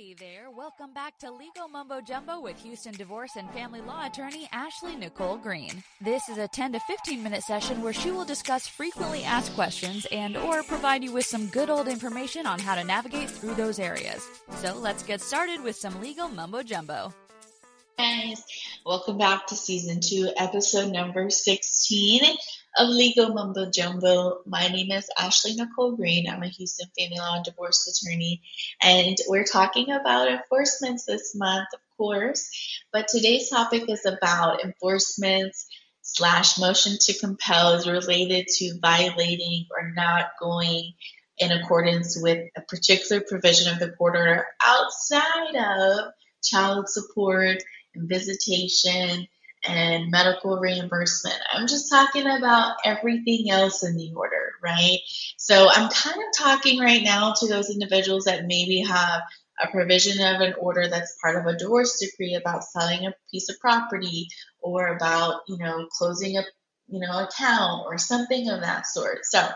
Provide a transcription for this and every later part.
Hey there, welcome back to Legal Mumbo Jumbo with Houston divorce and family law attorney Ashley Nicole Green. This is a 10 to 15 minute session where she will discuss frequently asked questions and or provide you with some good old information on how to navigate through those areas. So let's get started with some legal mumbo jumbo. Guys, welcome back to season 2, episode number 16 of Legal Mumbo Jumbo. My name is Ashley Nicole Green. I'm a Houston family law and divorce attorney, and we're talking about enforcements this month, of course. But today's topic is about enforcements slash motion to compel is related to violating or not going in accordance with a particular provision of the court order outside of child support and visitation and medical reimbursement. I'm just talking about everything else in the order, right? So I'm kind of talking right now to those individuals that maybe have a provision of an order that's part of a divorce decree about selling a piece of property or about, you know, closing a, you know, account or something of that sort. So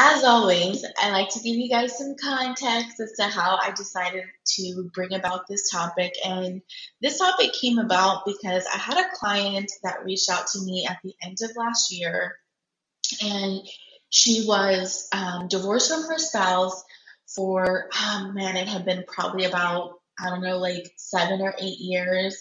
as always, I like to give you guys some context as to how I decided to bring about this topic. And this topic came about because I had a client that reached out to me at the end of last year, and she was um, divorced from her spouse for, oh man, it had been probably about, I don't know, like seven or eight years.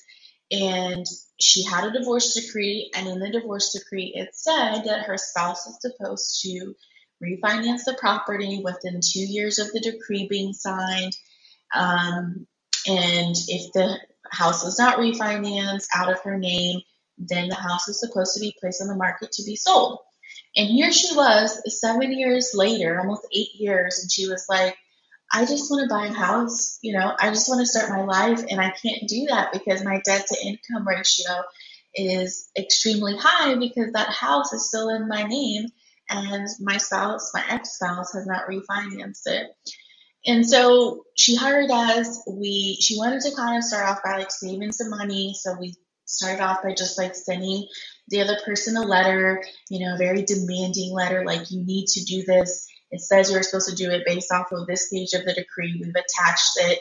And she had a divorce decree, and in the divorce decree, it said that her spouse was supposed to refinance the property within two years of the decree being signed. Um, and if the house was not refinanced out of her name, then the house was supposed to be placed on the market to be sold. And here she was, seven years later, almost eight years, and she was like, I just want to buy a house. You know, I just want to start my life, and I can't do that because my debt to income ratio is extremely high because that house is still in my name and my spouse, my ex spouse, has not refinanced it. And so she hired us. We she wanted to kind of start off by like saving some money. So we started off by just like sending the other person a letter, you know, a very demanding letter, like you need to do this. It says you're supposed to do it based off of this page of the decree. We've attached it.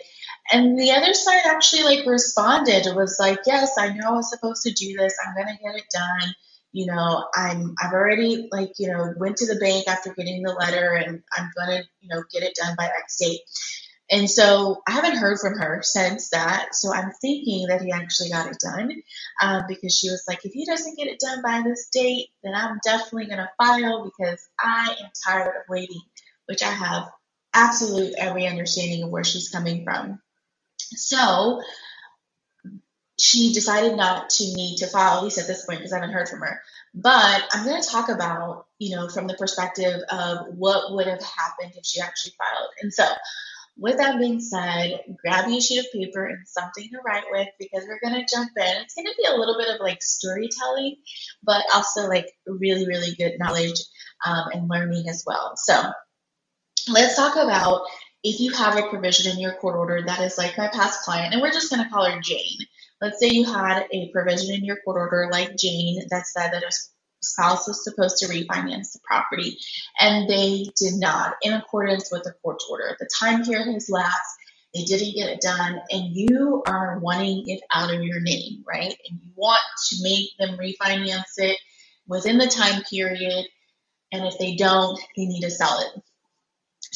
And the other side actually like responded. It was like, yes, I know I was supposed to do this. I'm gonna get it done you know, I'm I've already like, you know, went to the bank after getting the letter and I'm gonna, you know, get it done by X date. And so I haven't heard from her since that. So I'm thinking that he actually got it done um, because she was like, if he doesn't get it done by this date, then I'm definitely going to file because I am tired of waiting, which I have absolute every understanding of where she's coming from. So she decided not to need to file, at least at this point, because I haven't heard from her. But I'm going to talk about, you know, from the perspective of what would have happened if she actually filed. And so, with that being said, grab you a sheet of paper and something to write with because we're going to jump in. It's going to be a little bit of like storytelling, but also like really, really good knowledge um, and learning as well. So, let's talk about if you have a provision in your court order that is like my past client, and we're just going to call her Jane. Let's say you had a provision in your court order like Jane that said that a spouse was supposed to refinance the property and they did not in accordance with the court order. The time period has lapsed, they didn't get it done, and you are wanting it out of your name, right? And you want to make them refinance it within the time period, and if they don't, they need to sell it.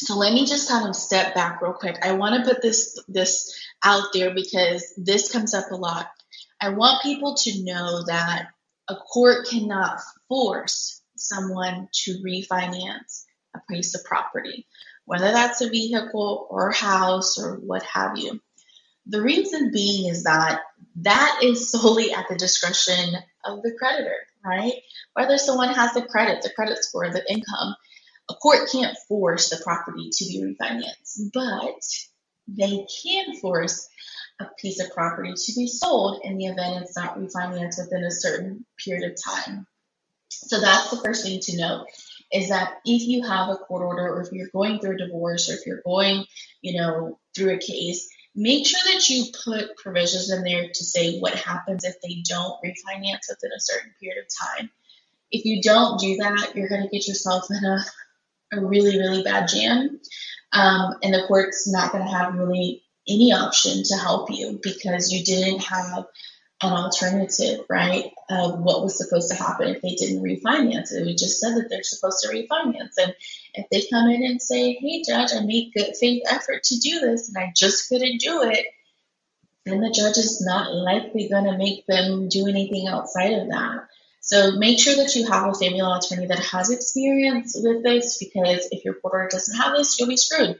So let me just kind of step back real quick. I want to put this this out there because this comes up a lot. I want people to know that a court cannot force someone to refinance a piece of property, whether that's a vehicle or house or what have you. The reason being is that that is solely at the discretion of the creditor, right? Whether someone has the credit, the credit score, the income, a court can't force the property to be refinanced, but they can force a piece of property to be sold in the event it's not refinanced within a certain period of time. So that's the first thing to note is that if you have a court order or if you're going through a divorce or if you're going, you know, through a case, make sure that you put provisions in there to say what happens if they don't refinance within a certain period of time. If you don't do that, you're going to get yourself in a, a really, really bad jam. Um, and the court's not going to have really any option to help you because you didn't have an alternative, right, of what was supposed to happen if they didn't refinance. It We just said that they're supposed to refinance. And if they come in and say, hey, judge, I made good faith effort to do this and I just couldn't do it, then the judge is not likely going to make them do anything outside of that. So make sure that you have a family law attorney that has experience with this because if your court order doesn't have this, you'll be screwed.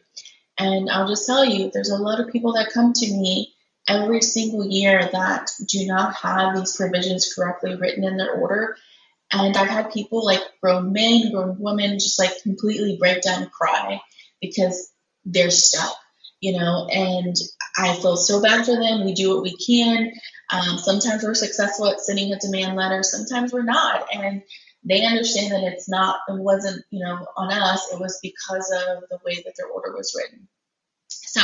And I'll just tell you, there's a lot of people that come to me every single year that do not have these provisions correctly written in their order. And I've had people like grown men, grown women just like completely break down and cry because they're stuck, you know, and I feel so bad for them. We do what we can. Um, sometimes we're successful at sending a demand letter, sometimes we're not. And they understand that it's not, it wasn't, you know, on us, it was because of the way that their order was written. So,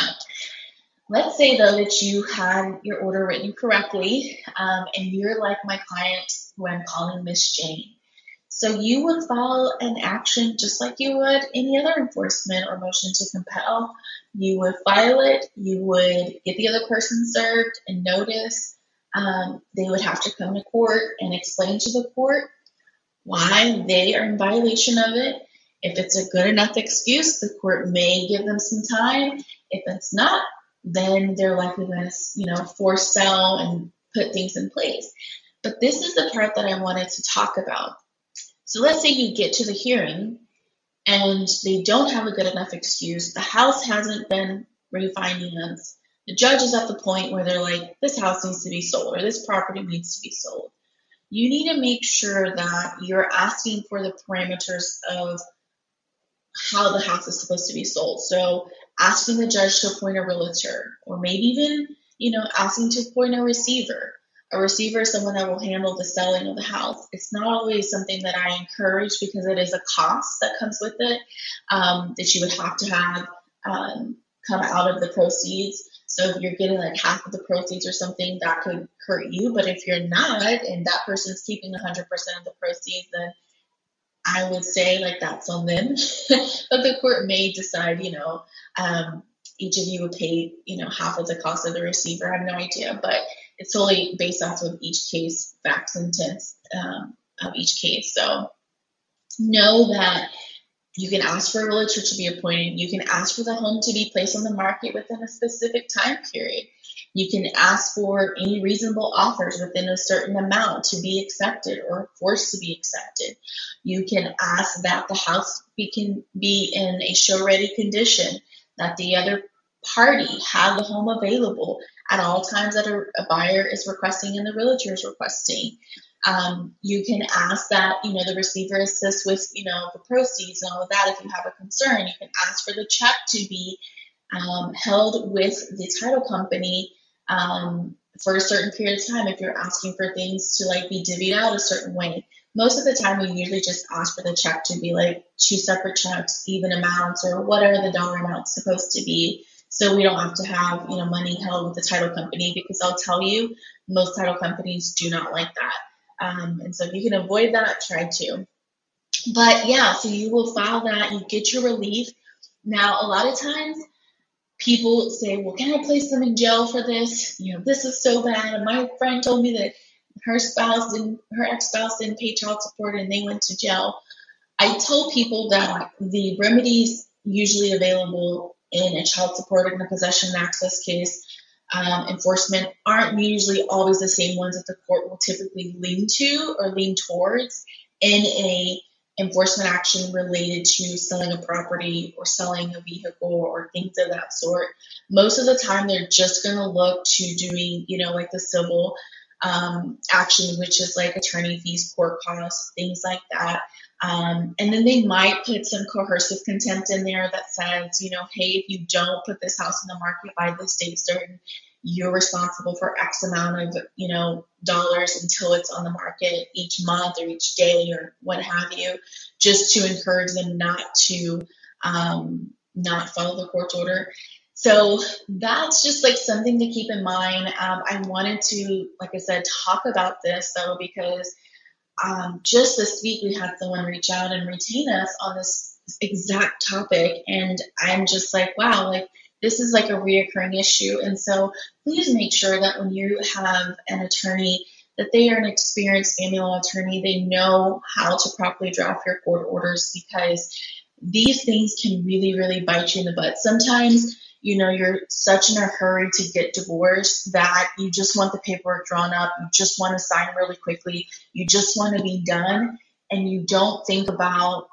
let's say though that you had your order written correctly um, and you're like my client who I'm calling Miss Jane. So you would file an action just like you would any other enforcement or motion to compel. You would file it, you would get the other person served and notice. Um, they would have to come to court and explain to the court why they are in violation of it. If it's a good enough excuse, the court may give them some time. If it's not, then they're likely going to, you know, force sell and put things in place. But this is the part that I wanted to talk about. So let's say you get to the hearing and they don't have a good enough excuse. The house hasn't been refinanced. The judge is at the point where they're like, this house needs to be sold or this property needs to be sold. You need to make sure that you're asking for the parameters of how the house is supposed to be sold. So asking the judge to appoint a realtor, or maybe even, you know, asking to appoint a receiver. A receiver is someone that will handle the selling of the house. It's not always something that I encourage because it is a cost that comes with it um, that you would have to have um, come out of the proceeds. So if you're getting like half of the proceeds or something, that could hurt you. But if you're not, and that person's keeping 100% of the proceeds, then I would say like that's on them. but the court may decide, you know, um, each of you would pay, you know, half of the cost of the receiver. I have no idea, but it's totally based off of each case, facts and intents um, of each case. So know that you can ask for a realtor to be appointed. You can ask for the home to be placed on the market within a specific time period. You can ask for any reasonable offers within a certain amount to be accepted or forced to be accepted. You can ask that the house be, can be in a show ready condition, that the other party have the home available at all times that a, a buyer is requesting and the realtor is requesting. Um, you can ask that you know the receiver assist with you know the proceeds and all of that if you have a concern. You can ask for the check to be um, held with the title company um, for a certain period of time if you're asking for things to like be divvied out a certain way. Most of the time, we usually just ask for the check to be like two separate checks, even amounts, or whatever the dollar amount's supposed to be. So we don't have to have you know money held with the title company because I'll tell you, most title companies do not like that. Um, and so if you can avoid that, try to. But yeah, so you will file that, you get your relief. Now, a lot of times people say, well, can I place them in jail for this? You know, this is so bad. And my friend told me that her spouse didn't, her ex-spouse didn't pay child support and they went to jail. I told people that the remedies usually available in a child support and a possession access case um, enforcement aren't usually always the same ones that the court will typically lean to or lean towards in a enforcement action related to selling a property or selling a vehicle or things of that sort. Most of the time, they're just going to look to doing, you know, like the civil um, action, which is like attorney fees, court costs, things like that. Um, and then they might put some coercive contempt in there that says, you know, hey, if you don't put this house in the market by this date certain, you're responsible for X amount of, you know, dollars until it's on the market each month or each day or what have you, just to encourage them not to um, not follow the court order. So that's just like something to keep in mind. Um, I wanted to, like I said, talk about this though because um, just this week we had someone reach out and retain us on this exact topic, and I'm just like, wow, like this is like a reoccurring issue. And so please make sure that when you have an attorney, that they are an experienced family law attorney. They know how to properly draft your court orders because these things can really, really bite you in the butt. Sometimes, you know, you're such in a hurry to get divorced that you just want the paperwork drawn up, you just want to sign really quickly, you just want to be done, and you don't think about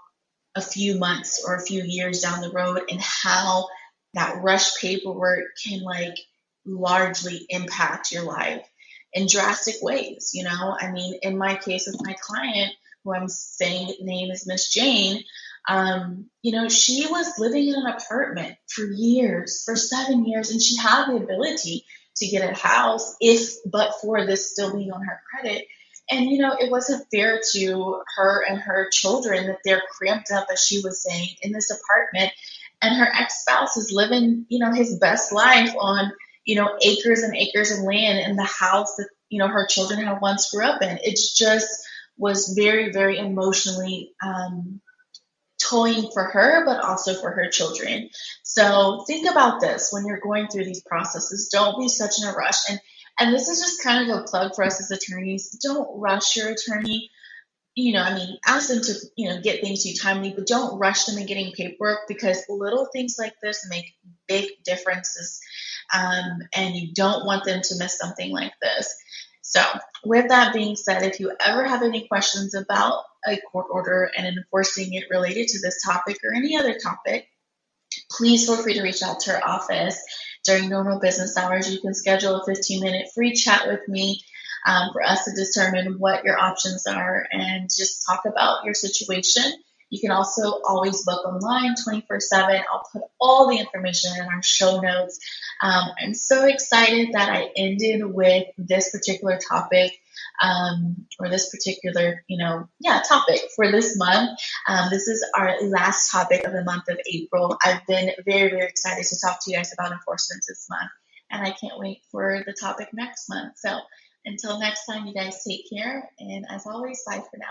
a few months or a few years down the road and how that rush paperwork can like largely impact your life in drastic ways. You know, I mean, in my case with my client, who I'm saying name is Miss Jane, um, you know, she was living in an apartment for years, for seven years, and she had the ability to get a house if but for this still being on her credit. And you know, it wasn't fair to her and her children that they're cramped up, as she was saying, in this apartment and her ex-spouse is living, you know, his best life on, you know, acres and acres of land in the house that, you know, her children had once grew up in. It just was very, very emotionally um, for her, but also for her children. So think about this when you're going through these processes. Don't be such in a rush. And and this is just kind of a plug for us as attorneys. Don't rush your attorney you know, I mean, ask them to, you know, get things to you timely, but don't rush them in getting paperwork because little things like this make big differences. Um, and you don't want them to miss something like this. So, with that being said, if you ever have any questions about a court order and enforcing it related to this topic or any other topic, please feel free to reach out to our office during normal business hours. You can schedule a 15 minute free chat with me um, for us to determine what your options are and just talk about your situation. You can also always book online 24 7. I'll put all the information in our show notes. Um, I'm so excited that I ended with this particular topic. Um, or this particular, you know, yeah, topic for this month. Um, this is our last topic of the month of April. I've been very, very excited to talk to you guys about enforcement this month, and I can't wait for the topic next month. So until next time, you guys take care. And as always, bye for now.